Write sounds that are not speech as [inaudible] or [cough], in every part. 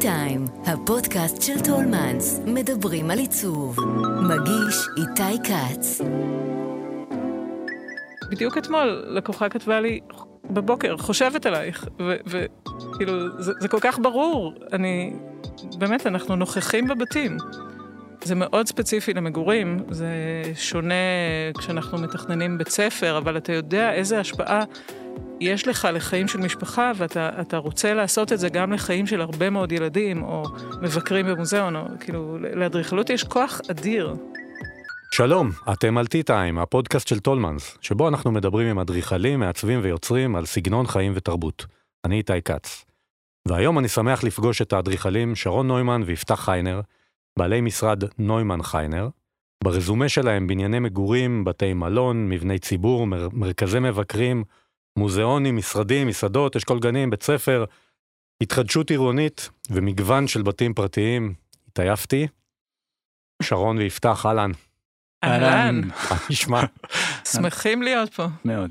טיים, הפודקאסט של טולמנס, מדברים על עיצוב. מגיש איתי כץ. בדיוק אתמול לקוחה כתבה לי בבוקר, חושבת עלייך, וכאילו, זה, זה כל כך ברור, אני, באמת, אנחנו נוכחים בבתים. זה מאוד ספציפי למגורים, זה שונה כשאנחנו מתכננים בית ספר, אבל אתה יודע איזה השפעה יש לך לחיים של משפחה, ואתה רוצה לעשות את זה גם לחיים של הרבה מאוד ילדים, או מבקרים במוזיאון, או כאילו, לאדריכלות יש כוח אדיר. שלום, אתם על T-Time, הפודקאסט של טולמנס, שבו אנחנו מדברים עם אדריכלים, מעצבים ויוצרים על סגנון חיים ותרבות. אני איתי כץ. והיום אני שמח לפגוש את האדריכלים שרון נוימן ויפתח חיינר, בעלי משרד נוימן חיינר. ברזומה שלהם בנייני מגורים, בתי מלון, מבני ציבור, מר, מרכזי מבקרים, מוזיאונים, משרדים, מסעדות, אשכול גנים, בית ספר, התחדשות עירונית ומגוון של בתים פרטיים. התעייפתי. שרון ויפתח, אהלן. אהלן. מה נשמע? [laughs] שמחים להיות פה. מאוד.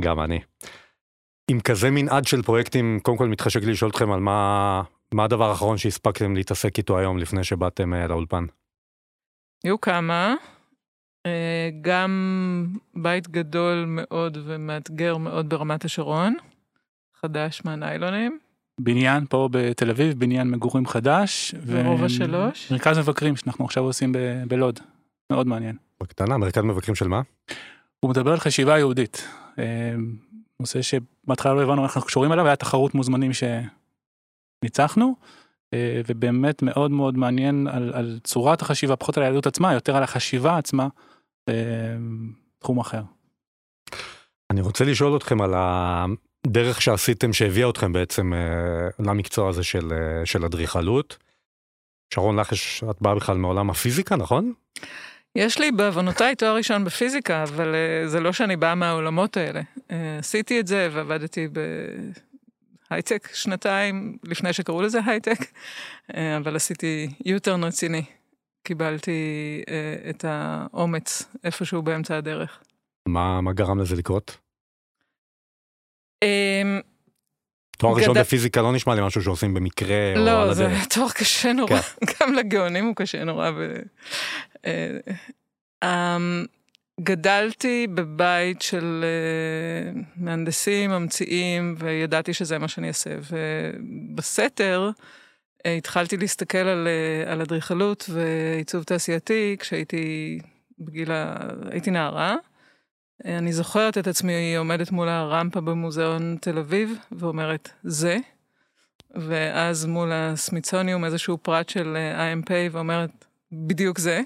גם אני. עם כזה מנעד של פרויקטים, קודם כל מתחשק לי לשאול אתכם על מה, מה הדבר האחרון שהספקתם להתעסק איתו היום לפני שבאתם uh, לאולפן. היו כמה, גם בית גדול מאוד ומאתגר מאוד ברמת השרון, חדש מהניילונים. בניין פה בתל אביב, בניין מגורים חדש. ברובע שלוש. מרכז מבקרים שאנחנו עכשיו עושים ב- בלוד. מאוד מעניין. בקטנה, מרכז מבקרים של מה? הוא מדבר על חשיבה יהודית. אה, נושא שבהתחלה לא הבנו איך אנחנו קשורים אליו, היה תחרות מוזמנים שניצחנו, אה, ובאמת מאוד מאוד מעניין על, על צורת החשיבה, פחות על היהדות עצמה, יותר על החשיבה עצמה, אה, תחום אחר. אני רוצה לשאול אתכם על הדרך שעשיתם שהביאה אתכם בעצם למקצוע הזה של, של אדריכלות. שרון לך יש, את באה בכלל מעולם הפיזיקה, נכון? יש לי בעוונותיי תואר ראשון בפיזיקה, אבל uh, זה לא שאני באה מהעולמות האלה. עשיתי את זה ועבדתי בהייטק שנתיים, לפני שקראו לזה הייטק, אבל עשיתי יוטרן רציני. קיבלתי uh, את האומץ איפשהו באמצע הדרך. מה, מה גרם לזה לקרות? Um, תואר ראשון גד- בפיזיקה לא נשמע לי משהו שעושים במקרה או על לא, זה הדרך. [laughs] תואר קשה נורא, גם לגאונים הוא קשה נורא. ו... אה, אמ, גדלתי בבית של אה, מהנדסים, ממציאים, וידעתי שזה מה שאני אעשה. ובסתר אה, התחלתי להסתכל על, אה, על אדריכלות ועיצוב תעשייתי כשהייתי בגיל ה... הייתי נערה. אני זוכרת את עצמי עומדת מול הרמפה במוזיאון תל אביב ואומרת, זה. ואז מול הסמיצוניום איזשהו פרט של אה, IMP ואומרת, בדיוק זה.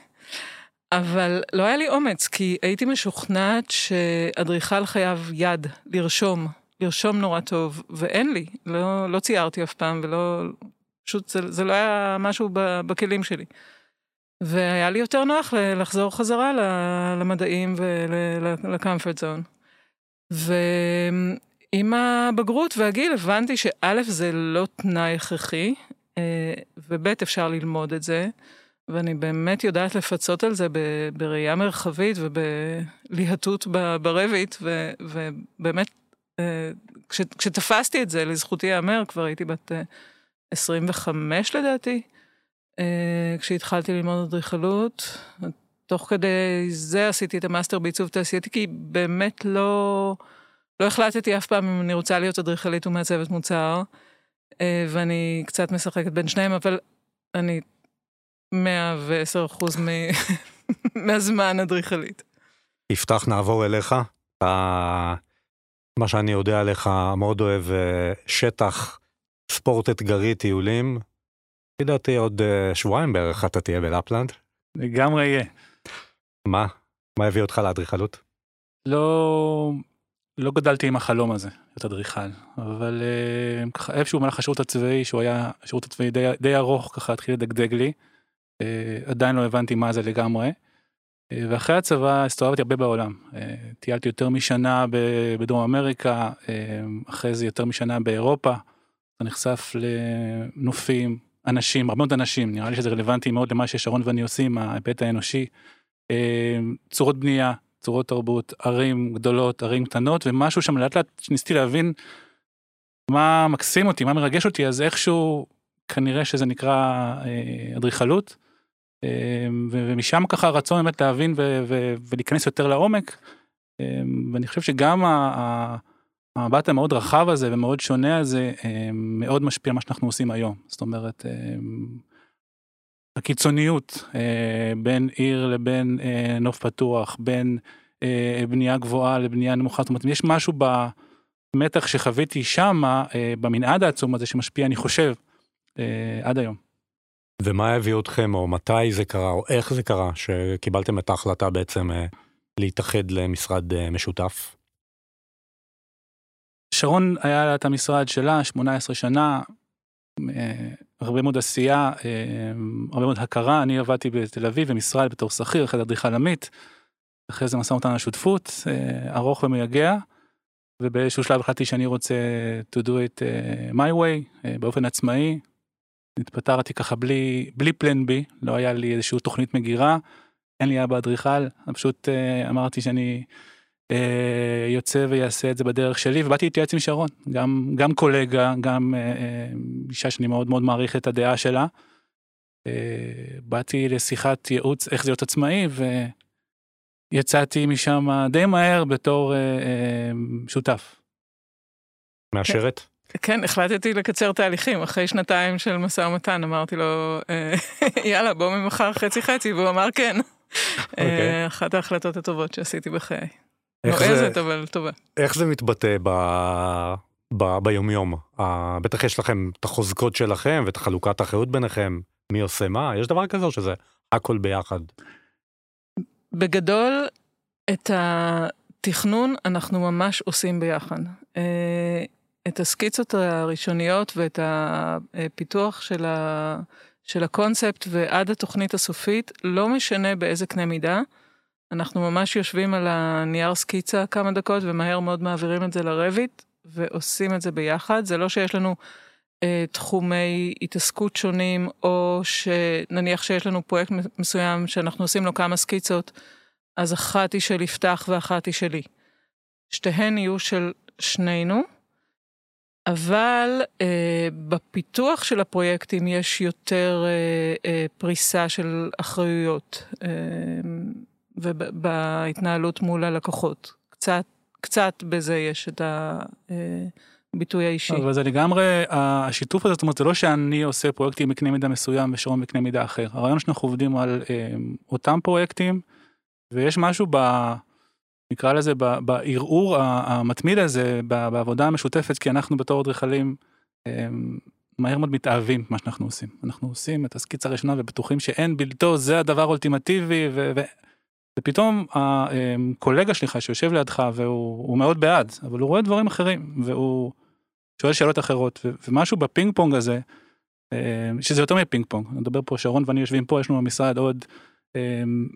אבל לא היה לי אומץ, כי הייתי משוכנעת שאדריכל חייב יד, לרשום, לרשום נורא טוב, ואין לי, לא, לא ציירתי אף פעם, ולא, פשוט זה, זה לא היה משהו ב- בכלים שלי. והיה לי יותר נוח לחזור חזרה למדעים ולקמפרט זון. ועם הבגרות והגיל הבנתי שא' זה לא תנאי הכרחי, אה, וב' אפשר ללמוד את זה. ואני באמת יודעת לפצות על זה בראייה מרחבית ובלהטות ברבית, ו- ובאמת, אה, כש- כשתפסתי את זה, לזכותי ייאמר, כבר הייתי בת אה, 25 לדעתי, אה, כשהתחלתי ללמוד אדריכלות. תוך כדי זה עשיתי את המאסטר בעיצוב תעשייתי, כי באמת לא, לא החלטתי אף פעם אם אני רוצה להיות אדריכלית ומעצבת מוצר, אה, ואני קצת משחקת בין שניהם, אבל אני 110 אחוז מ... [laughs] מהזמן אדריכלית. יפתח נעבור אליך. אתה, מה שאני יודע עליך, מאוד אוהב אה, שטח, ספורט אתגרי, טיולים. לפי דעתי עוד אה, שבועיים בערך אתה תהיה בלפלנד. לגמרי יהיה. מה? מה הביא אותך לאדריכלות? לא, לא גדלתי עם החלום הזה, להיות אדריכל, אבל אה, ככה איפשהו במהלך השירות הצבאי, שהוא היה שירות הצבאי די, די ארוך, ככה התחיל לדגדג לי. אה, עדיין לא הבנתי מה זה לגמרי. ואחרי הצבא הסתובבתי הרבה בעולם. טיילתי יותר משנה בדרום אמריקה, אחרי זה יותר משנה באירופה. אתה נחשף לנופים, אנשים, הרבה מאוד אנשים, נראה לי שזה רלוונטי מאוד למה ששרון ואני עושים, ההיבט האנושי. אה, צורות בנייה, צורות תרבות, ערים גדולות, ערים קטנות, ומשהו שם לאט לאט שניסיתי להבין מה מקסים אותי, מה מרגש אותי, אז איכשהו כנראה שזה נקרא אה, אדריכלות. אה, ומשם ככה הרצון באמת להבין ולהיכנס יותר לעומק. ואני חושב שגם המבט המאוד רחב הזה ומאוד שונה הזה מאוד משפיע על מה שאנחנו עושים היום. זאת אומרת, הקיצוניות בין עיר לבין נוף פתוח, בין בנייה גבוהה לבנייה נמוכה, זאת אומרת, יש משהו במתח שחוויתי שמה, במנעד העצום הזה שמשפיע, אני חושב, עד היום. ומה הביא אתכם, או מתי זה קרה, או איך זה קרה, שקיבלתם את ההחלטה בעצם אה, להתאחד למשרד אה, משותף? שרון היה לה את המשרד שלה 18 שנה, אה, הרבה מאוד עשייה, הרבה מאוד הכרה, אני עבדתי בתל אביב במשרד בתור שכיר, אחרי אדריכל עמית, אחרי זה משא ומתן על שותפות, ארוך ומייגע, ובאיזשהו שלב החלטתי שאני רוצה to do it my way, באופן עצמאי, התפטרתי ככה בלי בלי פלן בי לא היה לי איזושהי תוכנית מגירה אין לי אבא אדריכל פשוט אמרתי שאני יוצא ויעשה את זה בדרך שלי ובאתי להתייעץ עם שרון גם גם קולגה גם uh, אישה שאני מאוד מאוד מעריך את הדעה שלה. באתי לשיחת ייעוץ איך זה להיות עצמאי ויצאתי משם די מהר בתור שותף. מאשרת? כן, החלטתי לקצר תהליכים, אחרי שנתיים של משא ומתן אמרתי לו, אה, יאללה בוא ממחר חצי חצי, והוא אמר כן. Okay. אוקיי. אה, אחת ההחלטות הטובות שעשיתי בחיי. נועזת אבל טובה. איך זה מתבטא ב... ב... ביומיום? Uh, בטח יש לכם את החוזקות שלכם ואת החלוקת האחריות ביניכם, מי עושה מה? יש דבר כזה או שזה הכל ביחד? בגדול, את התכנון אנחנו ממש עושים ביחד. את הסקיצות הראשוניות ואת הפיתוח של, ה, של הקונספט ועד התוכנית הסופית, לא משנה באיזה קנה מידה. אנחנו ממש יושבים על הנייר סקיצה כמה דקות ומהר מאוד מעבירים את זה לרביט ועושים את זה ביחד. זה לא שיש לנו אה, תחומי התעסקות שונים, או שנניח שיש לנו פרויקט מסוים שאנחנו עושים לו כמה סקיצות, אז אחת היא של יפתח ואחת היא שלי. שתיהן יהיו של שנינו. אבל אה, בפיתוח של הפרויקטים יש יותר אה, אה, פריסה של אחריויות, אה, ובהתנהלות מול הלקוחות. קצת, קצת בזה יש את הביטוי האישי. אבל זה לגמרי, השיתוף הזה, זאת אומרת, זה לא שאני עושה פרויקטים בקנה מידה מסוים ושרון בקנה מידה אחר. הרעיון שאנחנו עובדים על אה, אותם פרויקטים, ויש משהו ב... נקרא לזה בערעור המתמיד הזה בעבודה המשותפת כי אנחנו בתור אדריכלים אמ, מהר מאוד מתאהבים מה שאנחנו עושים אנחנו עושים את הסקיצה הראשונה ובטוחים שאין בלתו זה הדבר האולטימטיבי ו... ו... ופתאום הקולגה שלך שיושב לידך והוא מאוד בעד אבל הוא רואה דברים אחרים והוא שואל שאלות אחרות. ומשהו בפינג פונג הזה אמ, שזה יותר מפינג פונג אני מדבר פה שרון ואני יושבים פה יש לנו במשרד עוד אמ,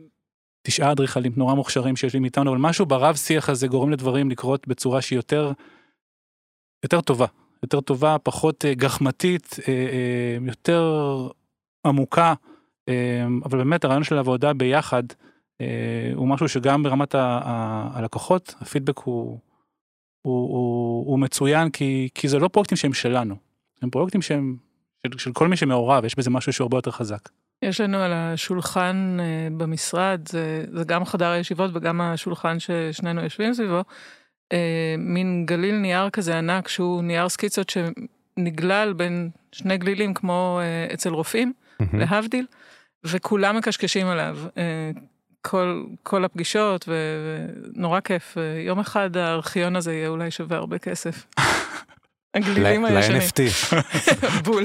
תשעה אדריכלים נורא מוכשרים שיושבים איתנו, אבל משהו ברב שיח הזה גורם לדברים לקרות בצורה שהיא יותר, יותר טובה, יותר טובה, פחות אה, גחמתית, אה, אה, יותר עמוקה, אבל באמת הרעיון של העבודה ביחד הוא משהו שגם ברמת הלקוחות, הפידבק הוא, הוא, הוא, הוא מצוין כי, כי זה לא פרויקטים שהם שלנו, הם פרויקטים שהם של, של כל מי שמעורב, יש בזה משהו שהוא הרבה יותר חזק. יש לנו על השולחן אה, במשרד, זה, זה גם חדר הישיבות וגם השולחן ששנינו יושבים סביבו, אה, מין גליל נייר כזה ענק שהוא נייר סקיצות שנגלל בין שני גלילים כמו אה, אצל רופאים, להבדיל, וכולם מקשקשים עליו. כל, כל הפגישות ונורא כיף. יום אחד הארכיון הזה יהיה אולי שווה הרבה כסף. [laughs] הגלילים הישנים. ל-NFT. [laughs] בול.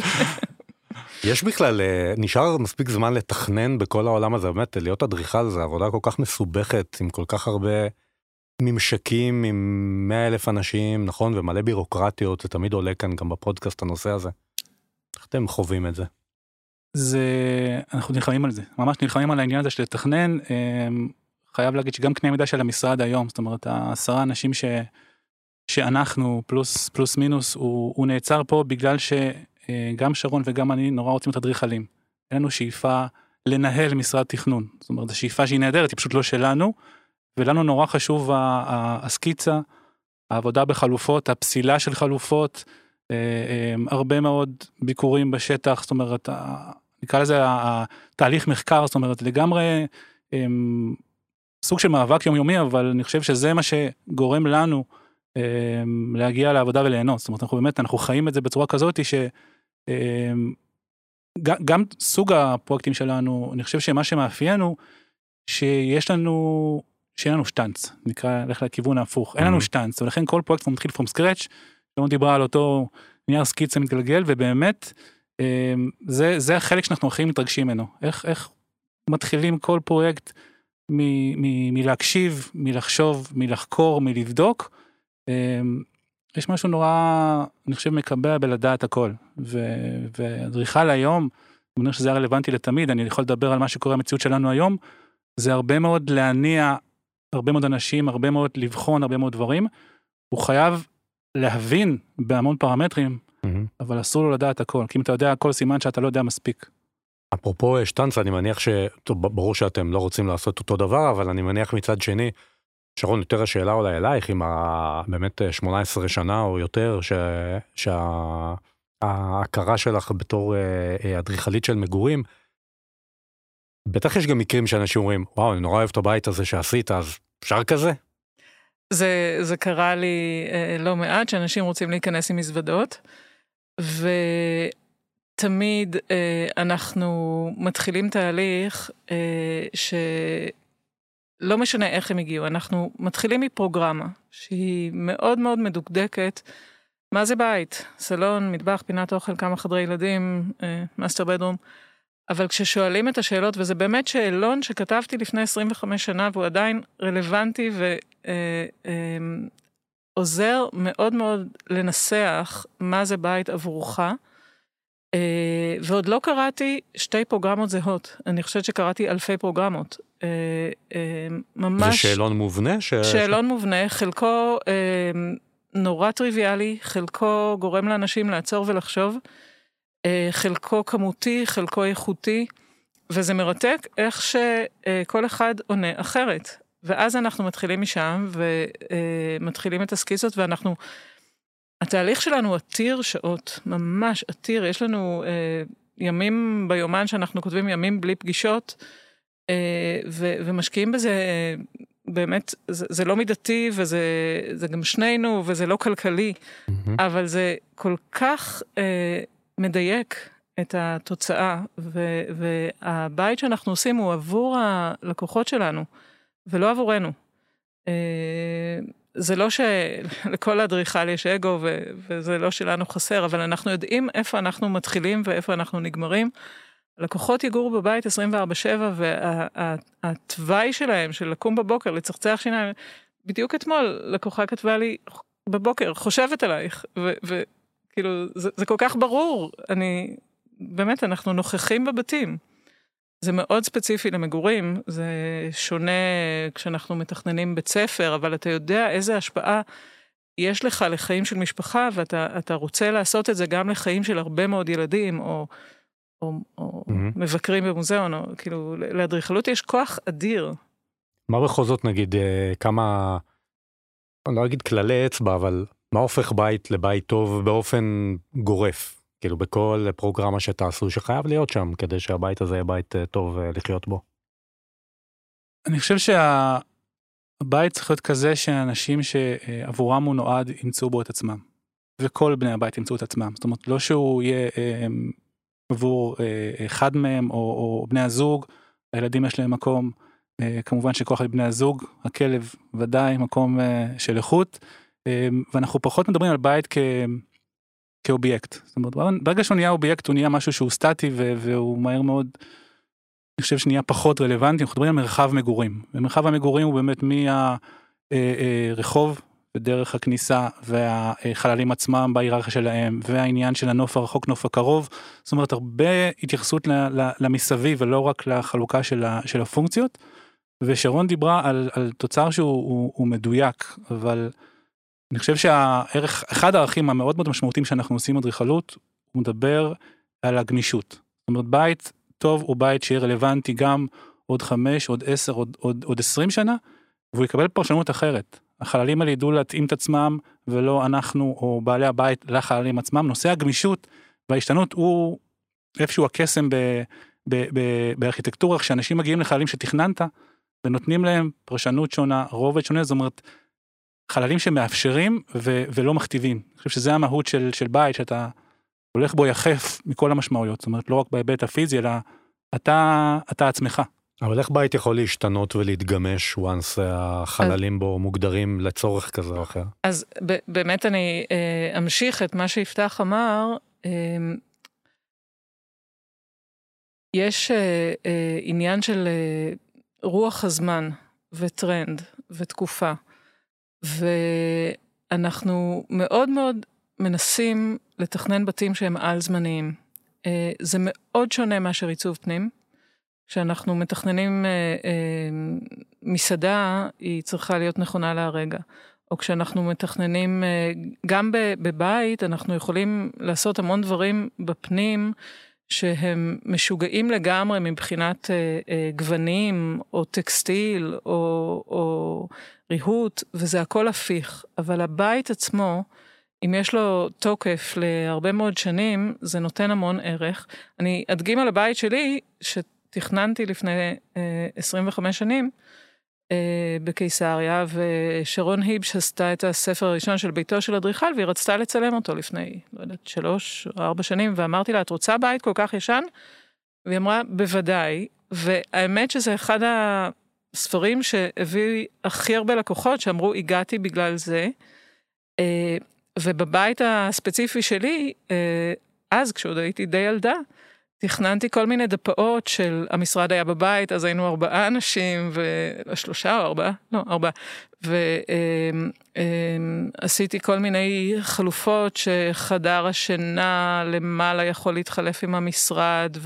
יש בכלל, אה, נשאר מספיק זמן לתכנן בכל העולם הזה, באמת, להיות אדריכל זה עבודה כל כך מסובכת, עם כל כך הרבה ממשקים, עם 100 אלף אנשים, נכון, ומלא בירוקרטיות, זה תמיד עולה כאן גם בפודקאסט הנושא הזה. איך אתם חווים את זה? זה, אנחנו נלחמים על זה, ממש נלחמים על העניין הזה של לתכנן. אמ, חייב להגיד שגם קנה מידה של המשרד היום, זאת אומרת, העשרה אנשים ש... שאנחנו פלוס פלוס מינוס הוא, הוא נעצר פה בגלל ש... אה, שרון וגם אני נורא רוצים להיות אדריכלים. אין לנו שאיפה לנהל משרד תכנון. זאת אומרת, זו שאיפה שהיא נהדרת, היא פשוט לא שלנו, ולנו נורא חשוב הסקיצה, העבודה בחלופות, הפסילה של חלופות, הרבה מאוד ביקורים בשטח, זאת אומרת, נקרא לזה התהליך מחקר, זאת אומרת, לגמרי סוג של מאבק יומיומי, אבל אני חושב שזה מה שגורם לנו להגיע לעבודה וליהנות. זאת אומרת, אנחנו באמת, אנחנו חיים את זה בצורה כזאת ש... גם סוג הפרויקטים שלנו, אני חושב שמה שמאפיין הוא שיש לנו, שאין לנו שטאנץ, נקרא, ללכת לכיוון ההפוך, אין לנו שטאנץ, ולכן כל פרויקט מתחיל פרום סקרץ', לא דיברה על אותו נייר סקיצה מתגלגל, ובאמת, זה, זה החלק שאנחנו הכי מתרגשים ממנו, איך, איך מתחילים כל פרויקט מ, מ, מלהקשיב, מלחשוב, מלחקור, מלבדוק, יש משהו נורא, אני חושב, מקבע בלדעת הכל. ואדריכל היום, אני מניח שזה היה רלוונטי לתמיד, אני יכול לדבר על מה שקורה במציאות שלנו היום, זה הרבה מאוד להניע הרבה מאוד אנשים, הרבה מאוד לבחון הרבה מאוד דברים. הוא חייב להבין בהמון פרמטרים. אבל אסור לו לדעת הכל, כי אם אתה יודע הכל סימן שאתה לא יודע מספיק. אפרופו שטנץ, אני מניח ש... טוב, ברור שאתם לא רוצים לעשות אותו דבר, אבל אני מניח מצד שני, שרון, יותר השאלה אולי אלייך, עם ה... באמת 18 שנה או יותר, ש... שההכרה שלך בתור אה, אה, אדריכלית של מגורים, בטח יש גם מקרים שאנשים אומרים, וואו, אני נורא אוהב את הבית הזה שעשית, אז אפשר כזה? זה, זה קרה לי אה, לא מעט, שאנשים רוצים להיכנס עם מזוודות, ותמיד אה, אנחנו מתחילים תהליך אה, ש... לא משנה איך הם הגיעו, אנחנו מתחילים מפרוגרמה שהיא מאוד מאוד מדוקדקת. מה זה בית? סלון, מטבח, פינת אוכל, כמה חדרי ילדים, master bedroom. אבל כששואלים את השאלות, וזה באמת שאלון שכתבתי לפני 25 שנה והוא עדיין רלוונטי אה, מאוד מאוד לנסח מה זה בית עבורך. אה, ועוד לא קראתי שתי פרוגרמות זהות, אני חושבת שקראתי אלפי פרוגרמות. אה, אה, ממש... זה שאלון מובנה? ש... שאלון מובנה, חלקו נורא טריוויאלי, חלקו גורם לאנשים לעצור ולחשוב, חלקו כמותי, חלקו איכותי, וזה מרתק איך שכל אחד עונה אחרת. ואז אנחנו מתחילים משם ומתחילים את הסקיצות ואנחנו התהליך שלנו עתיר שעות, ממש עתיר. יש לנו אה, ימים ביומן שאנחנו כותבים ימים בלי פגישות, אה, ו- ומשקיעים בזה, אה, באמת, זה, זה לא מידתי וזה גם שנינו וזה לא כלכלי, mm-hmm. אבל זה כל כך אה, מדייק את התוצאה, ו- והבית שאנחנו עושים הוא עבור הלקוחות שלנו, ולא עבורנו. אה, זה לא שלכל [laughs] אדריכל יש אגו ו- וזה לא שלנו חסר, אבל אנחנו יודעים איפה אנחנו מתחילים ואיפה אנחנו נגמרים. לקוחות יגורו בבית 24-7 והתוואי שלהם של לקום בבוקר, לצחצח שיניים, בדיוק אתמול לקוחה כתבה לי בבוקר, חושבת עלייך, וכאילו זה, זה כל כך ברור, אני, באמת, אנחנו נוכחים בבתים. זה מאוד ספציפי למגורים, זה שונה כשאנחנו מתכננים בית ספר, אבל אתה יודע איזה השפעה יש לך לחיים של משפחה, ואתה רוצה לעשות את זה גם לחיים של הרבה מאוד ילדים, או, או, או mm-hmm. מבקרים במוזיאון, או כאילו, לאדריכלות יש כוח אדיר. מה בכל זאת נגיד, אה, כמה, אני לא אגיד כללי אצבע, אבל מה הופך בית לבית טוב באופן גורף? כאילו בכל פרוגרמה שתעשו שחייב להיות שם כדי שהבית הזה יהיה בית אה, טוב אה, לחיות בו. אני חושב שהבית צריך להיות כזה שאנשים שעבורם הוא נועד ימצאו בו את עצמם. וכל בני הבית ימצאו את עצמם. זאת אומרת לא שהוא יהיה אה, עבור אחד מהם או, או בני הזוג, הילדים יש להם מקום, כמובן שכל אחד מבני הזוג, הכלב ודאי מקום של איכות. ואנחנו פחות מדברים על בית כ... כאובייקט. זאת אומרת, ברגע שהוא נהיה אובייקט הוא נהיה משהו שהוא סטטי והוא מהר מאוד, אני חושב שנהיה פחות רלוונטי, אנחנו מדברים על מרחב מגורים. ומרחב המגורים הוא באמת מהרחוב אה, אה, ודרך הכניסה והחללים עצמם בהיררכיה שלהם והעניין של הנוף הרחוק נוף הקרוב זאת אומרת הרבה התייחסות למסביב ולא רק לחלוקה של הפונקציות. ושרון דיברה על, על תוצר שהוא הוא, הוא מדויק אבל אני חושב שהערך, אחד הערכים המאוד מאוד משמעותיים שאנחנו עושים אדריכלות, הוא מדבר על הגמישות. זאת אומרת בית טוב הוא בית שיהיה רלוונטי גם עוד חמש, עוד עשר, עוד, עוד, עוד עשרים שנה, והוא יקבל פרשנות אחרת. החללים האלה ידעו להתאים את עצמם ולא אנחנו או בעלי הבית לחללים עצמם. נושא הגמישות וההשתנות הוא איפשהו הקסם ב, ב, ב, בארכיטקטורה, כשאנשים מגיעים לחללים שתכננת ונותנים להם פרשנות שונה, רובד שונה, זאת אומרת, חללים שמאפשרים ו, ולא מכתיבים. אני חושב שזה המהות של, של בית, שאתה הולך בו יחף מכל המשמעויות, זאת אומרת, לא רק בהיבט הפיזי, אלא אתה, אתה עצמך. אבל איך בית יכול להשתנות ולהתגמש once החללים אז, בו מוגדרים לצורך כזה או אחר? אז באמת אני אה, אמשיך את מה שיפתח אמר. אה, יש אה, אה, עניין של אה, רוח הזמן וטרנד ותקופה, ואנחנו מאוד מאוד מנסים לתכנן בתים שהם על-זמניים. אה, זה מאוד שונה מאשר עיצוב פנים. כשאנחנו מתכננים אה, אה, מסעדה, היא צריכה להיות נכונה להרגע. או כשאנחנו מתכננים, גם בבית, אנחנו יכולים לעשות המון דברים בפנים שהם משוגעים לגמרי מבחינת אה, אה, גוונים, או טקסטיל, או, או ריהוט, וזה הכל הפיך. אבל הבית עצמו, אם יש לו תוקף להרבה מאוד שנים, זה נותן המון ערך. אני אדגים על הבית שלי, שתכננתי לפני אה, 25 שנים, בקיסריה, ושרון היבש עשתה את הספר הראשון של ביתו של אדריכל, והיא רצתה לצלם אותו לפני, לא יודעת, שלוש או ארבע שנים, ואמרתי לה, את רוצה בית כל כך ישן? והיא אמרה, בוודאי, והאמת שזה אחד הספרים שהביא הכי הרבה לקוחות, שאמרו, הגעתי בגלל זה. אה, ובבית הספציפי שלי, אה, אז, כשעוד הייתי די ילדה, תכננתי כל מיני דפאות של המשרד היה בבית, אז היינו ארבעה אנשים, ושלושה או ארבעה? לא, ארבעה. ועשיתי אמ, כל מיני חלופות שחדר השינה למעלה יכול להתחלף עם המשרד,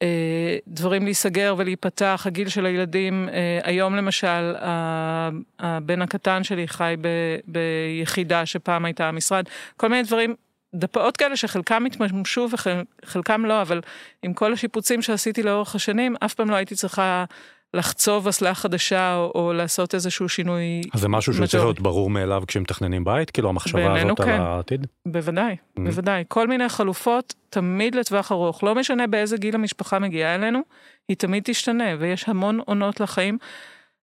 ודברים להיסגר ולהיפתח, הגיל של הילדים. אה, היום למשל, הבן הקטן שלי חי ביחידה שפעם הייתה המשרד. כל מיני דברים דפאות כאלה שחלקם התממשו וחלקם לא, אבל עם כל השיפוצים שעשיתי לאורך השנים, אף פעם לא הייתי צריכה לחצוב אסלה חדשה או, או לעשות איזשהו שינוי. אז זה משהו שצריך להיות ברור מאליו כשמתכננים בית? כאילו המחשבה הזאת כן. על העתיד? בוודאי, mm-hmm. בוודאי. כל מיני חלופות תמיד לטווח ארוך. לא משנה באיזה גיל המשפחה מגיעה אלינו, היא תמיד תשתנה, ויש המון עונות לחיים.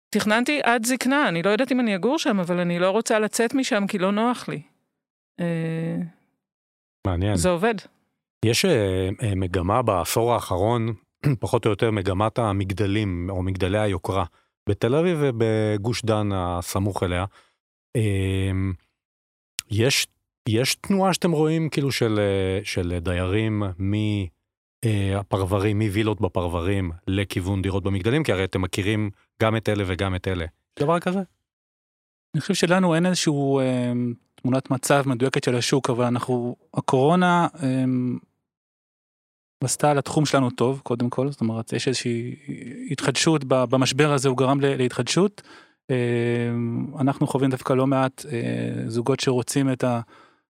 תכננתי עד זקנה, אני לא יודעת אם אני אגור שם, אבל אני לא רוצה לצאת משם כי לא נוח לי. מעניין. זה עובד. יש אה, מגמה בעשור האחרון, [clears throat] פחות או יותר מגמת המגדלים, או מגדלי היוקרה, בתל אביב ובגוש דן הסמוך אליה. אמ, יש, יש תנועה שאתם רואים כאילו של, אה, של דיירים מהפרברים, מווילות בפרברים לכיוון דירות במגדלים, כי הרי אתם מכירים גם את אלה וגם את אלה. דבר כזה? אני חושב שלנו אין איזשהו אה, תמונת מצב מדויקת של השוק, אבל אנחנו, הקורונה אה, עשתה על התחום שלנו טוב, קודם כל, זאת אומרת, יש איזושהי התחדשות במשבר הזה, הוא גרם להתחדשות. אה, אנחנו חווים דווקא לא מעט אה, זוגות שרוצים את ה...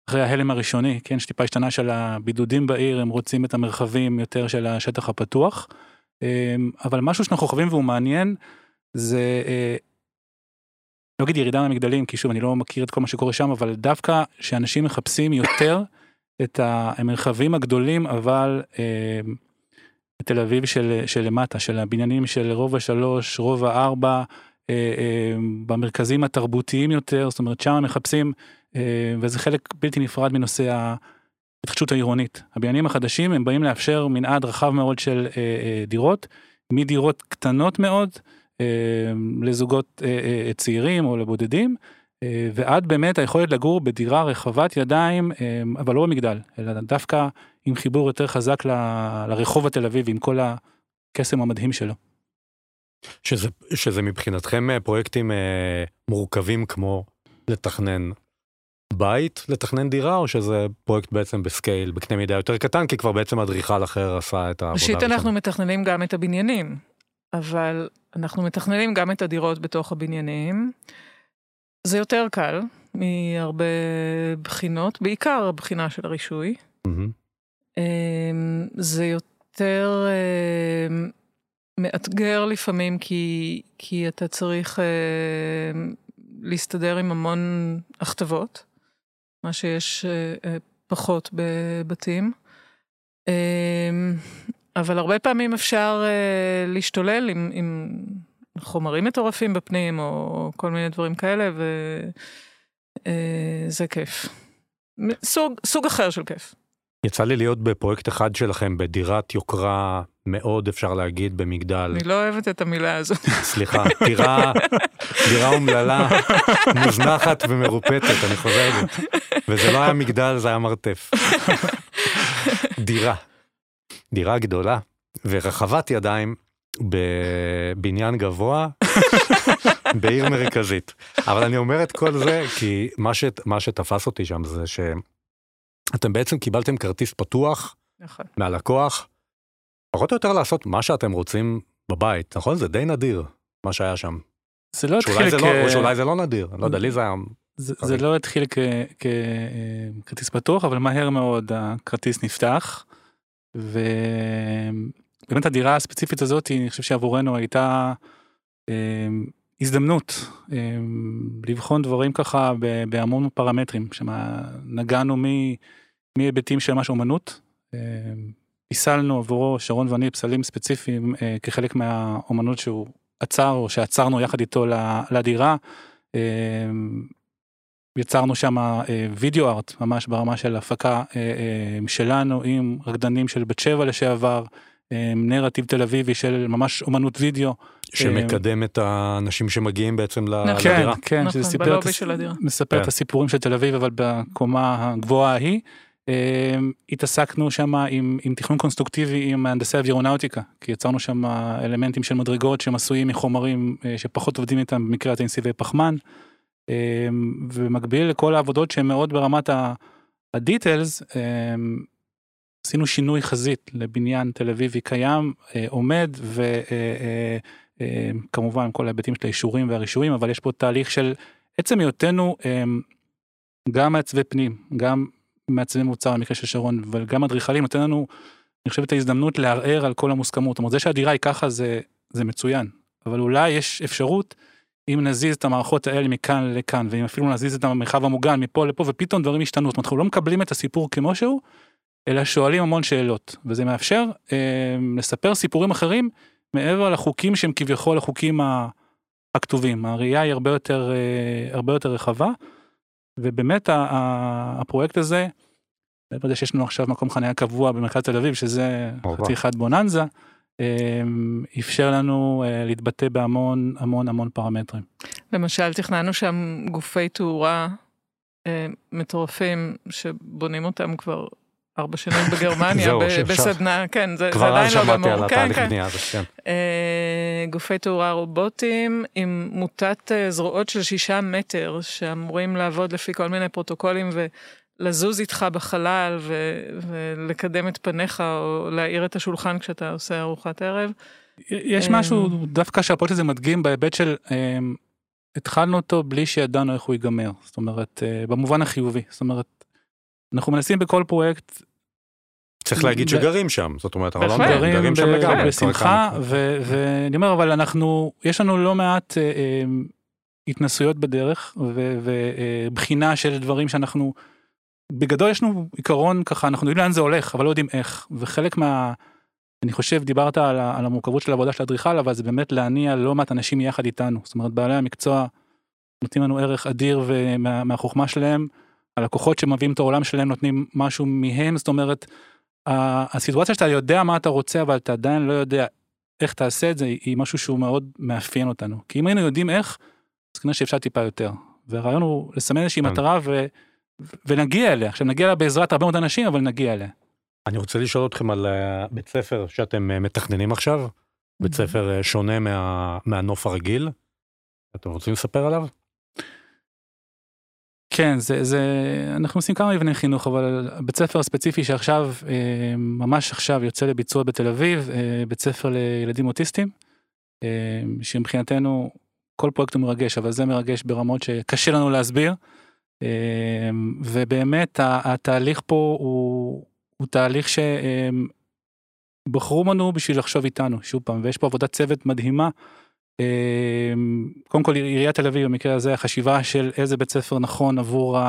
אחרי ההלם הראשוני, כן, שטיפה השתנה של הבידודים בעיר, הם רוצים את המרחבים יותר של השטח הפתוח. אה, אבל משהו שאנחנו חווים והוא מעניין, זה אה, לא אגיד ירידה מהמגדלים, כי שוב, אני לא מכיר את כל מה שקורה שם, אבל דווקא שאנשים מחפשים יותר [laughs] את המרחבים הגדולים, אבל אה, בתל אביב של, של למטה, של הבניינים של רובע שלוש, רובע ארבע, אה, אה, במרכזים התרבותיים יותר, זאת אומרת, שם מחפשים, אה, וזה חלק בלתי נפרד מנושא ההתחדשות העירונית. הבניינים החדשים הם באים לאפשר מנעד רחב מאוד של אה, אה, דירות, מדירות קטנות מאוד, לזוגות אה, אה, צעירים או לבודדים, ועד באמת היכולת לגור בדירה רחבת ידיים, אבל לא במגדל, אלא דווקא עם חיבור יותר חזק ל, לרחוב התל אביבי, עם כל הקסם המדהים שלו. שזה, שזה מבחינתכם פרויקטים מורכבים כמו לתכנן בית, לתכנן דירה, או שזה פרויקט בעצם בסקייל, בקנה מידה יותר קטן, כי כבר בעצם אדריכל אחר עשה את העבודה. ראשית אנחנו מתכננים גם את הבניינים. אבל אנחנו מתכננים גם את הדירות בתוך הבניינים. זה יותר קל מהרבה בחינות, בעיקר הבחינה של הרישוי. Mm-hmm. זה יותר אמ, מאתגר לפעמים, כי, כי אתה צריך אמ, להסתדר עם המון הכתבות, מה שיש פחות בבתים. אבל הרבה פעמים אפשר להשתולל עם, עם חומרים מטורפים בפנים, או כל מיני דברים כאלה, וזה כיף. סוג, סוג אחר של כיף. יצא לי להיות בפרויקט אחד שלכם בדירת יוקרה מאוד אפשר להגיד במגדל. אני לא אוהבת את המילה הזאת. סליחה, דירה, דירה אומללה, מוזנחת ומרופטת, אני חוזר על זה. וזה לא היה מגדל, זה היה מרתף. דירה. דירה גדולה ורחבת ידיים בבניין גבוה [laughs] בעיר מרכזית. אבל אני אומר את כל זה כי מה, ש, מה שתפס אותי שם זה שאתם בעצם קיבלתם כרטיס פתוח נכון. מהלקוח, פחות או יותר לעשות מה שאתם רוצים בבית, נכון? זה די נדיר מה שהיה שם. זה לא התחיל זה, כ... לא, או שאולי זה לא נדיר, אני לא יודע, לי זה היה... זה, זה לא התחיל ככרטיס פתוח אבל מהר מאוד הכרטיס נפתח. ובאמת הדירה הספציפית הזאת אני חושב שעבורנו הייתה אה, הזדמנות אה, לבחון דברים ככה בהמון פרמטרים שמה נגענו מהיבטים של ממש אומנות. אה, פיסלנו עבורו שרון ואני פסלים ספציפיים אה, כחלק מהאומנות שהוא עצר או שעצרנו יחד איתו לדירה. יצרנו שם וידאו ארט ממש ברמה של הפקה אה, אה, שלנו עם רקדנים של בת שבע לשעבר, אה, נרטיב תל אביבי של ממש אומנות וידאו. שמקדם את האנשים שמגיעים בעצם נכון. לדירה. כן, כן, שזה נכון, סיפר, של הדירה. מספר את כן. הסיפורים של תל אביב אבל בקומה הגבוהה ההיא. התעסקנו שם עם, עם תכנון קונסטרוקטיבי עם מהנדסי אווירונאוטיקה כי יצרנו שם אלמנטים של מדרגות שהם עשויים מחומרים שפחות עובדים איתם במקרה האינטנסיבי פחמן. ובמקביל לכל העבודות שהן מאוד ברמת הדיטלס עשינו שינוי חזית לבניין תל אביבי קיים עומד וכמובן כל ההיבטים של האישורים והרישויים אבל יש פה תהליך של עצם היותנו גם מעצבי פנים גם מעצבי מוצר במקרה של שרון אבל גם אדריכלים נותן לנו אני חושב את ההזדמנות לערער על כל המוסכמות. זאת אומרת זה שהדירה היא ככה זה זה מצוין אבל אולי יש אפשרות. אם נזיז את המערכות האלה מכאן לכאן ואם אפילו נזיז את המרחב המוגן מפה לפה ופתאום דברים השתנו זאת אומרת אנחנו לא מקבלים את הסיפור כמו שהוא אלא שואלים המון שאלות וזה מאפשר אה, לספר סיפורים אחרים מעבר לחוקים שהם כביכול החוקים הכתובים הראייה היא הרבה יותר אה, הרבה יותר רחבה ובאמת ה, ה, הפרויקט הזה. מעבר לזה שיש לנו עכשיו מקום חניה קבוע במרכז תל אביב שזה חצי אחד בוננזה. אפשר לנו להתבטא בהמון המון המון פרמטרים. למשל תכננו שם גופי תאורה אה, מטורפים שבונים אותם כבר ארבע שנים [laughs] בגרמניה זהו, ב-. בסדנה, כן, זה, זה כבר אז עדיין לא שמעתי על גמור, כן, התהליך כן. בנייה הזה, כן. אה, גופי תאורה רובוטיים עם מוטת אה, זרועות של שישה מטר שאמורים לעבוד לפי כל מיני פרוטוקולים ולזוז איתך בחלל ו- ולקדם את פניך או להאיר את השולחן כשאתה עושה ארוחת ערב. יש אמ, משהו דווקא שהפרויקט הזה מדגים בהיבט של אמ, התחלנו אותו בלי שידענו איך הוא ייגמר זאת אומרת אה, במובן החיובי זאת אומרת אנחנו מנסים בכל פרויקט צריך להגיד ב- שגרים שם, זאת אומרת, אנחנו לא. גרים, שם לגמרי. בשמחה ואני אומר אבל אנחנו יש לנו לא מעט אה, אה, התנסויות בדרך ו- ובחינה של דברים שאנחנו בגדול יש לנו עיקרון ככה אנחנו יודעים לאן זה הולך אבל לא יודעים איך וחלק מה. אני חושב דיברת על, על המורכבות של העבודה של האדריכל אבל זה באמת להניע לא מעט אנשים יחד איתנו זאת אומרת בעלי המקצוע נותנים לנו ערך אדיר ומה, מהחוכמה שלהם הלקוחות שמביאים את העולם שלהם נותנים משהו מהם זאת אומרת הסיטואציה שאתה יודע מה אתה רוצה אבל אתה עדיין לא יודע איך תעשה את זה היא היא משהו שהוא מאוד מאפיין אותנו כי אם היינו יודעים איך אז כנראה שאפשר טיפה יותר והרעיון הוא לסמן איזושהי כן. מטרה ו, ונגיע אליה עכשיו נגיע אליה בעזרת הרבה מאוד אנשים אבל נגיע אליה. אני רוצה לשאול אתכם על אה, בית ספר שאתם אה, מתכננים עכשיו, בית ספר אה, שונה מה- מהנוף הרגיל. אתם רוצים לספר עליו? כן זה זה אנחנו עושים כמה מבני חינוך אבל בית ספר ספציפי שעכשיו ממש עכשיו יוצא לביצוע בתל אביב בית ספר לילדים אוטיסטים. שמבחינתנו כל פרויקט הוא מרגש אבל זה מרגש ברמות שקשה לנו להסביר. אה, ובאמת התהליך פה הוא, הוא תהליך שבחרו בנו בשביל לחשוב איתנו שוב פעם ויש פה עבודת צוות מדהימה קודם כל עיריית תל אביב במקרה הזה החשיבה של איזה בית ספר נכון עבור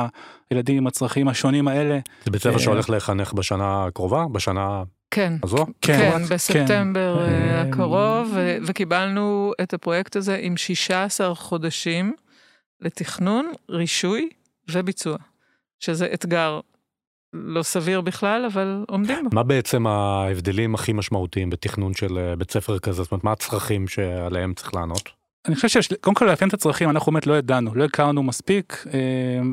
הילדים עם הצרכים השונים האלה. זה בית ספר שהולך לחנך בשנה הקרובה בשנה כן, הזו? כן, כן בספטמבר כן. הקרוב וקיבלנו את הפרויקט הזה עם 16 חודשים לתכנון, רישוי וביצוע, שזה אתגר לא סביר בכלל, אבל עומדים בו. מה בעצם ההבדלים הכי משמעותיים בתכנון של אה, בית ספר כזה? זאת אומרת, מה הצרכים שעליהם צריך לענות? אני חושב שקודם כל לאפיין את הצרכים אנחנו באמת לא ידענו לא הכרנו מספיק אה,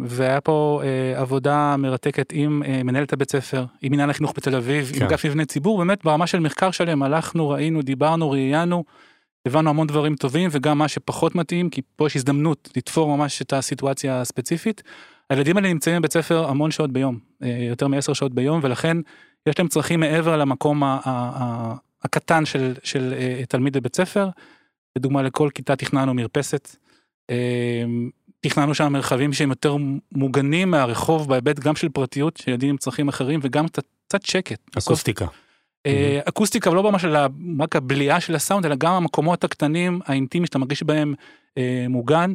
והיה פה אה, עבודה מרתקת עם מנהלת הבית ספר עם מנהל החינוך בתל אביב כן. עם אגף מבני ציבור באמת ברמה של מחקר שלם הלכנו ראינו דיברנו ראיינו. הבנו המון דברים טובים וגם מה שפחות מתאים כי פה יש הזדמנות לתפור ממש את הסיטואציה הספציפית. הילדים האלה נמצאים בבית ספר המון שעות ביום, אה, יותר מעשר שעות ביום, ולכן יש להם צרכים מעבר למקום הקטן של, של אה, תלמיד בבית ספר. לדוגמה לכל כיתה תכננו מרפסת. אה, תכננו שם מרחבים שהם יותר מוגנים מהרחוב בהיבט גם של פרטיות, של ילדים עם צרכים אחרים וגם קצת שקט. אקוסטיקה. אקוסטיקה לא ממש על רק הבליעה של הסאונד אלא גם המקומות הקטנים האינטימיים שאתה מרגיש בהם מוגן.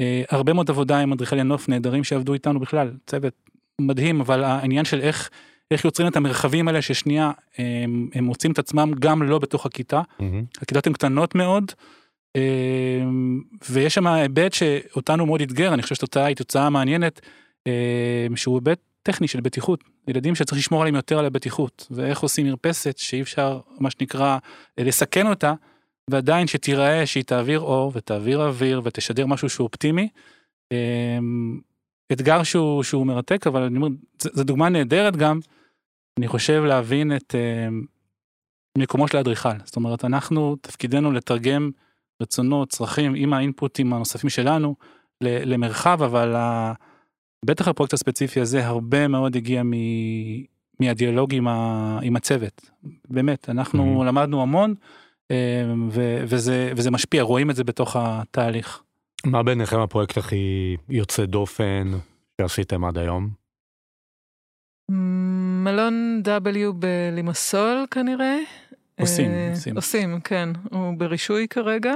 אה, הרבה מאוד עבודה עם אדריכלי נוף נהדרים שעבדו איתנו בכלל, צוות מדהים, אבל העניין של איך, איך יוצרים את המרחבים האלה ששנייה הם, הם מוצאים את עצמם גם לא בתוך הכיתה, mm-hmm. הכיתות הן קטנות מאוד, אה, ויש שם היבט שאותנו מאוד אתגר, אני חושב שהתוצאה היא תוצאה מעניינת, אה, שהוא היבט טכני של בטיחות, ילדים שצריך לשמור עליהם יותר על הבטיחות, ואיך עושים מרפסת שאי אפשר מה שנקרא לסכן אותה. ועדיין שתיראה שהיא תעביר אור ותעביר אוויר ותשדר משהו שהוא אופטימי. אמ, אתגר שהוא, שהוא מרתק אבל אני אומר זו דוגמה נהדרת גם אני חושב להבין את אמ, מקומו של האדריכל זאת אומרת אנחנו תפקידנו לתרגם רצונות צרכים עם האינפוטים הנוספים שלנו למרחב אבל בטח הפרויקט הספציפי הזה הרבה מאוד הגיע מ... מהדיאלוג עם, ה... עם הצוות באמת אנחנו mm-hmm. למדנו המון. אמ, וזה, וזה משפיע, רואים את זה בתוך התהליך. מה ביניכם הפרויקט הכי יוצא דופן שעשיתם עד היום? מלון W בלימסול כנראה. עושים, אה, עושים. עושים, כן, הוא ברישוי כרגע.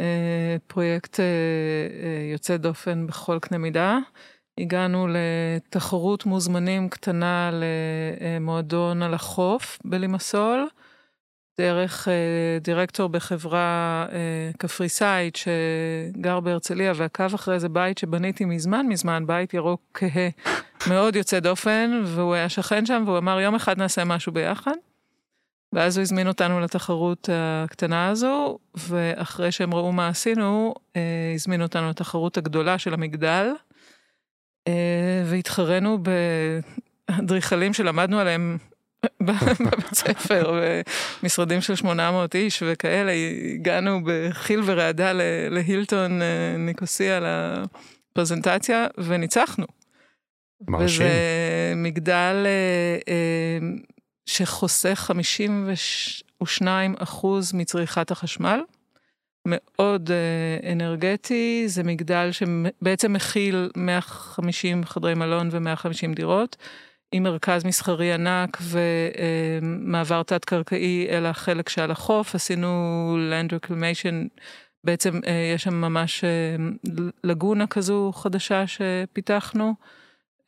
אה, פרויקט אה, יוצא דופן בכל קנה מידה. הגענו לתחרות מוזמנים קטנה למועדון על החוף בלימסול. דרך אה, דירקטור בחברה אה, קפריסאית שגר בהרצליה ועקב אחרי איזה בית שבניתי מזמן מזמן, בית ירוק כהה, מאוד יוצא דופן, והוא היה שכן שם והוא אמר יום אחד נעשה משהו ביחד. ואז הוא הזמין אותנו לתחרות הקטנה הזו, ואחרי שהם ראו מה עשינו, אה, הזמינו אותנו לתחרות הגדולה של המגדל, והתחרנו באדריכלים שלמדנו עליהם [laughs] בבית ספר, ומשרדים של 800 איש וכאלה, הגענו בחיל ורעדה להילטון אה, ניקוסיה לפרזנטציה, וניצחנו. מרשים. וזה מגדל אה, אה, שחוסך 52 אחוז מצריכת החשמל. מאוד אנרגטי, זה מגדל שבעצם מכיל 150 חדרי מלון ו-150 דירות. עם מרכז מסחרי ענק ומעבר תת-קרקעי אל החלק שעל החוף, עשינו land reclamation, בעצם אה, יש שם ממש אה, לגונה כזו חדשה שפיתחנו,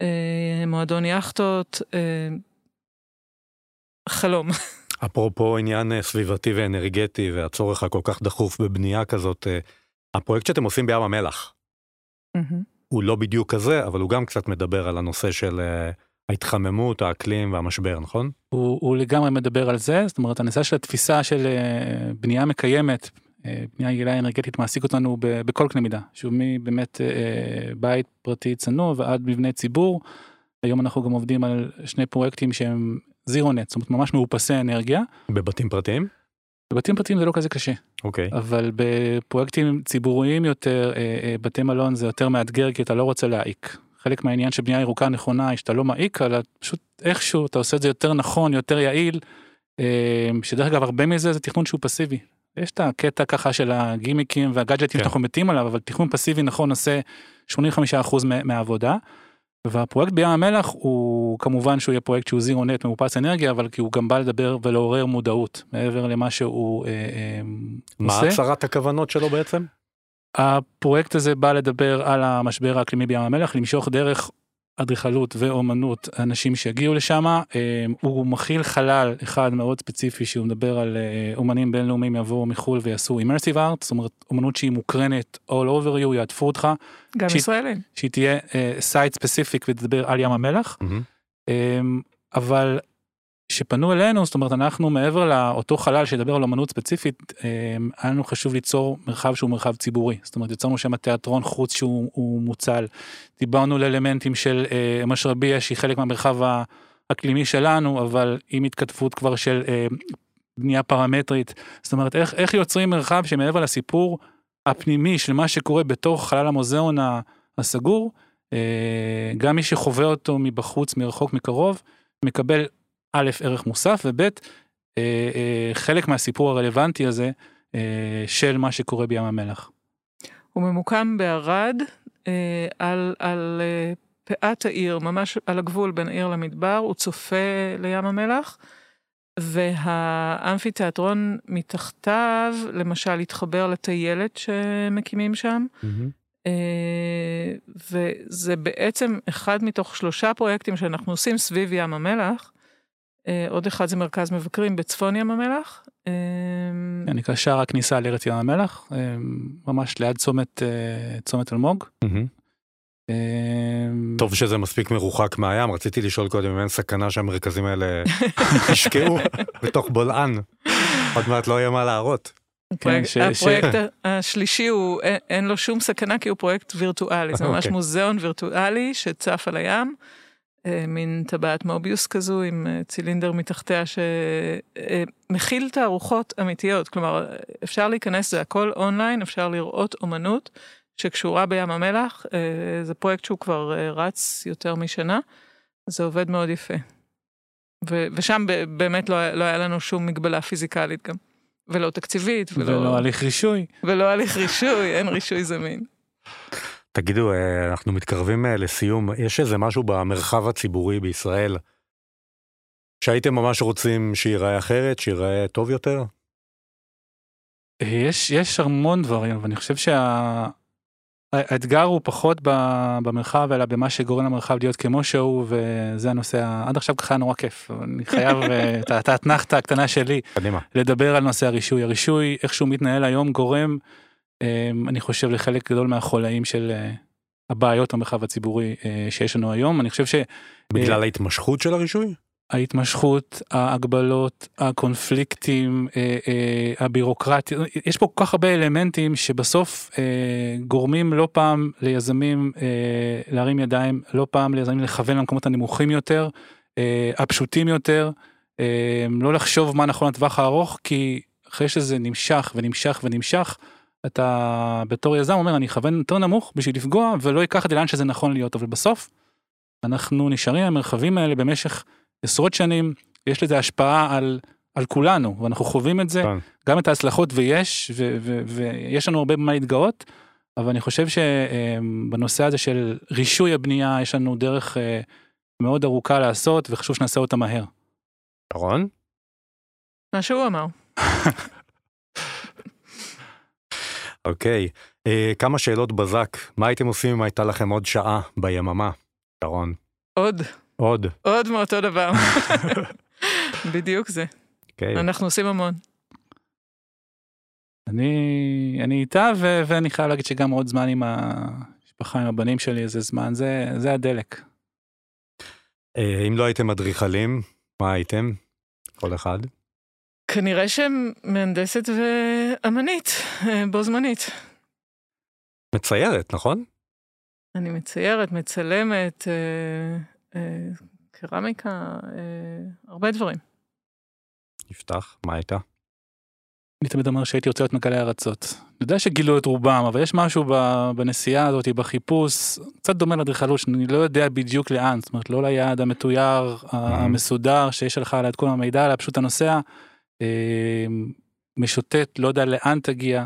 אה, מועדון יאכטות, חלום. [laughs] אפרופו עניין סביבתי ואנרגטי והצורך הכל כך דחוף בבנייה כזאת, הפרויקט שאתם עושים בים המלח, mm-hmm. הוא לא בדיוק כזה, אבל הוא גם קצת מדבר על הנושא של ההתחממות, האקלים והמשבר, נכון? הוא, הוא לגמרי מדבר על זה, זאת אומרת הנושא של התפיסה של בנייה מקיימת, בנייה יעילה אנרגטית מעסיק אותנו ב, בכל קנה מידה, שהוא מבאמת בית פרטי צנוע ועד מבני ציבור. היום אנחנו גם עובדים על שני פרויקטים שהם זירו נט, זאת אומרת ממש מאופסי אנרגיה. בבתים פרטיים? בבתים פרטיים זה לא כזה קשה. אוקיי. Okay. אבל בפרויקטים ציבוריים יותר, בתי מלון זה יותר מאתגר כי אתה לא רוצה להעיק. חלק מהעניין של בנייה ירוקה נכונה היא שאתה לא מעיק אלא פשוט איכשהו אתה עושה את זה יותר נכון יותר יעיל. אה, שדרך אגב הרבה מזה זה תכנון שהוא פסיבי. יש את הקטע ככה של הגימיקים והגאדג'טים כן. שאנחנו מתים עליו אבל תכנון פסיבי נכון עושה 85% מהעבודה. והפרויקט בים המלח הוא כמובן שהוא יהיה פרויקט שהוא זירו נט מאופס אנרגיה אבל כי הוא גם בא לדבר ולעורר מודעות מעבר למה שהוא אה, אה, מה עושה. הצהרת הכוונות שלו בעצם? הפרויקט הזה בא לדבר על המשבר האקלימי בים המלח, למשוך דרך אדריכלות ואומנות אנשים שיגיעו לשם. אה, הוא מכיל חלל אחד מאוד ספציפי שהוא מדבר על אה, אומנים בינלאומיים יבואו מחו"ל ויעשו immersive art, זאת אומרת אומנות שהיא מוקרנת all over you, יעטפו אותך, גם שהיא- ישראלים. שהיא תהיה site specific ותדבר על ים המלח. מהמם. אמ, אבל שפנו אלינו זאת אומרת אנחנו מעבר לאותו חלל שידבר על אמנות ספציפית אמ, היה לנו חשוב ליצור מרחב שהוא מרחב ציבורי. זאת אומרת יצרנו שם תיאטרון חוץ שהוא הוא מוצל. דיברנו על אלמנטים של אה, משרביה שהיא חלק מהמרחב האקלימי שלנו אבל עם התכתבות כבר של אה, בנייה פרמטרית. זאת אומרת איך איך יוצרים מרחב שמעבר לסיפור הפנימי של מה שקורה בתוך חלל המוזיאון הסגור אה, גם מי שחווה אותו מבחוץ מרחוק מקרוב מקבל א' ערך מוסף וב' אה, אה, חלק מהסיפור הרלוונטי הזה אה, של מה שקורה בים המלח. הוא ממוקם בערד, אה, על, על אה, פאת העיר, ממש על הגבול בין העיר למדבר, הוא צופה לים המלח, והאמפיתיאטרון מתחתיו, למשל, התחבר לטיילת שמקימים שם, מהמם. אה, וזה בעצם אחד מתוך שלושה פרויקטים שאנחנו עושים סביב ים המלח. אה, עוד אחד זה מרכז מבקרים בצפון ים המלח. אה, זה נקרא שער הכניסה לארץ ים המלח אה, ממש ליד צומת אה, צומת אלמוג. טוב שזה מספיק מרוחק מהים, רציתי לשאול קודם אם אין סכנה שהמרכזים האלה [laughs] ישקעו בתוך בולען. עוד מעט לא יהיה מה להראות. הפרויקט, ש- הפרויקט השלישי הוא, אין, לו שום סכנה כי הוא פרויקט וירטואלי, זה ממש אוקיי. מוזיאון וירטואלי שצף על הים, מין טבעת מוביוס כזו עם אה, צילינדר מתחתיה שמכיל תערוכות אמיתיות, כלומר אפשר להיכנס, זה הכל אונליין, אפשר לראות אומנות שקשורה בים המלח, אה, זה פרויקט שהוא כבר אה, רץ יותר משנה, זה עובד מאוד יפה. ו- ושם באמת לא, לא היה לנו שום מגבלה פיזיקלית גם. ולא תקציבית, ולא, ולא הליך רישוי. ולא הליך רישוי, אין רישוי זמין. תגידו, אה, אנחנו מתקרבים אה, לסיום, יש איזה משהו במרחב הציבורי בישראל שהייתם ממש רוצים שייראה אחרת, שייראה טוב יותר? יש יש המון דברים ואני חושב שהאתגר הוא פחות במרחב אלא במה שגורם למרחב להיות כמו שהוא וזה הנושא עד עכשיו ככה היה נורא כיף אבל אני חייב אה, [laughs] את האתנחתא הקטנה שלי קדימה. לדבר על נושא הרישוי הרישוי איך שהוא מתנהל היום גורם אה, אני חושב לחלק גדול מהחולאים של אה, הבעיות במרחב הציבורי אה, שיש לנו היום אני חושב בגלל ההתמשכות של הרישוי? שההתמשכות ההגבלות הקונפליקטים אה, אה, הבירוקרטיה יש פה כל כך הרבה אלמנטים שבסוף אה, גורמים לא פעם ליזמים אה, להרים ידיים לא פעם ליזמים לכוון למקומות הנמוכים יותר אה, הפשוטים יותר אה, לא לחשוב מה נכון לטווח הארוך כי אחרי שזה נמשך ונמשך ונמשך אתה בתור יזם אומר אני אכוון יותר נמוך בשביל לפגוע ולא אקח את זה לאן שזה נכון להיות אבל בסוף אנחנו נשארים במרחבים האלה במשך עשרות שנים יש לזה השפעה על על כולנו ואנחנו חווים את זה כן. גם את ההצלחות ויש ו- ו- ויש לנו הרבה במה להתגאות אבל אני חושב שבנושא הזה של רישוי הבנייה יש לנו דרך אה, מאוד ארוכה לעשות וחשוב שנעשה אותה מהר. שרון? מה שהוא אמר. [laughs] אוקיי. אה, כמה שאלות בזק. מה הייתם עושים אם הייתה לכם עוד שעה ביממה? שרון. עוד, עוד. עוד מאותו דבר. [laughs] בדיוק זה. אוקיי. אנחנו עושים המון. אני אני איתה ו- ואני חייב להגיד שגם עוד זמן עם המשפחה עם הבנים שלי איזה זמן זה זה הדלק. אה, אם לא הייתם אדריכלים, מה הייתם? כל אחד. כנראה שמהנדסת ואמנית, אה, בו זמנית. מציירת, נכון? אני מציירת, מצלמת, אה, אה, קרמיקה, אה, הרבה דברים. יפתח, מה הייתה? אני תמיד אומר שהייתי רוצה להיות מגלה ארצות. אני יודע שגילו את רובם אבל יש משהו בנסיעה הזאת בחיפוש קצת דומה לאדריכלות שאני לא יודע בדיוק לאן זאת אומרת לא ליעד המתויר המסודר שיש לך עליו את כל המידע אלא פשוט הנוסע אה, משוטט לא יודע לאן תגיע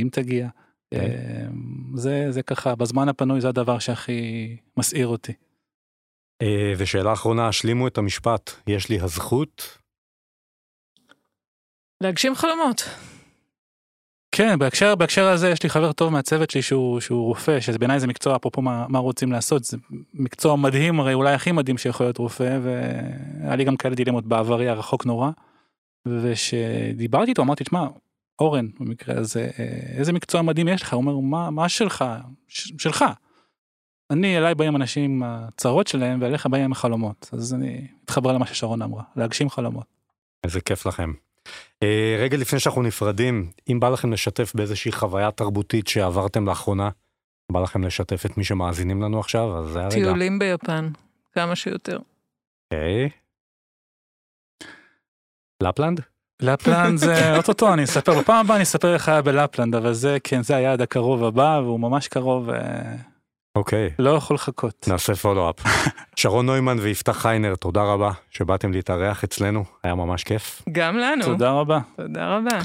אם תגיע. אוקיי. אה, זה זה ככה בזמן הפנוי זה הדבר שהכי מסעיר אותי. אה, ושאלה אחרונה, השלימו את המשפט, יש לי הזכות. להגשים חלומות. כן, בהקשר, בהקשר הזה יש לי חבר טוב מהצוות שלי שהוא, שהוא רופא, שבעיניי זה מקצוע, אפרופו מה, מה רוצים לעשות, זה מקצוע מדהים, הרי אולי הכי מדהים שיכול להיות רופא, והיה לי גם כאלה דילמות בעברי הרחוק נורא. ושדיברתי איתו אמרתי, תשמע, אורן במקרה הזה, איזה מקצוע מדהים יש לך? הוא אומר, מה, מה שלך? ש, שלך. אני, אליי באים אנשים עם הצרות שלהם, ואליך באים עם החלומות. אז אני מתחבר למה ששרון אמרה, להגשים חלומות. איזה כיף לכם. אה, רגע לפני שאנחנו נפרדים, אם בא לכם לשתף באיזושהי חוויה תרבותית שעברתם לאחרונה, בא לכם לשתף את מי שמאזינים לנו עכשיו, אז זה הרגע. טיולים ביפן, כמה שיותר. אוקיי. לפלנד? לפלנד זה [laughs] אוטוטו אני אספר בפעם הבאה אני אספר איך היה בלפלנד אבל זה כן זה היעד הקרוב הבא והוא ממש קרוב. אה, אוקיי. לא יכול לחכות. נעשה פולו-אפ. [laughs] שרון נוימן ויפתח חיינר, תודה רבה שבאתם להתארח אצלנו, היה ממש כיף. גם לנו. תודה רבה. תודה רבה.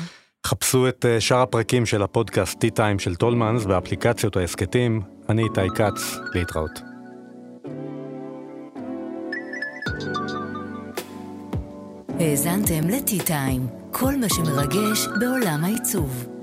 חפשו את אה, שאר הפרקים של הפודקאסט T-Time של טולמנס באפליקציות ההסכתים. אני איתי כץ, להתראות. האזנתם ל-T-Time, כל מה שמרגש בעולם העיצוב.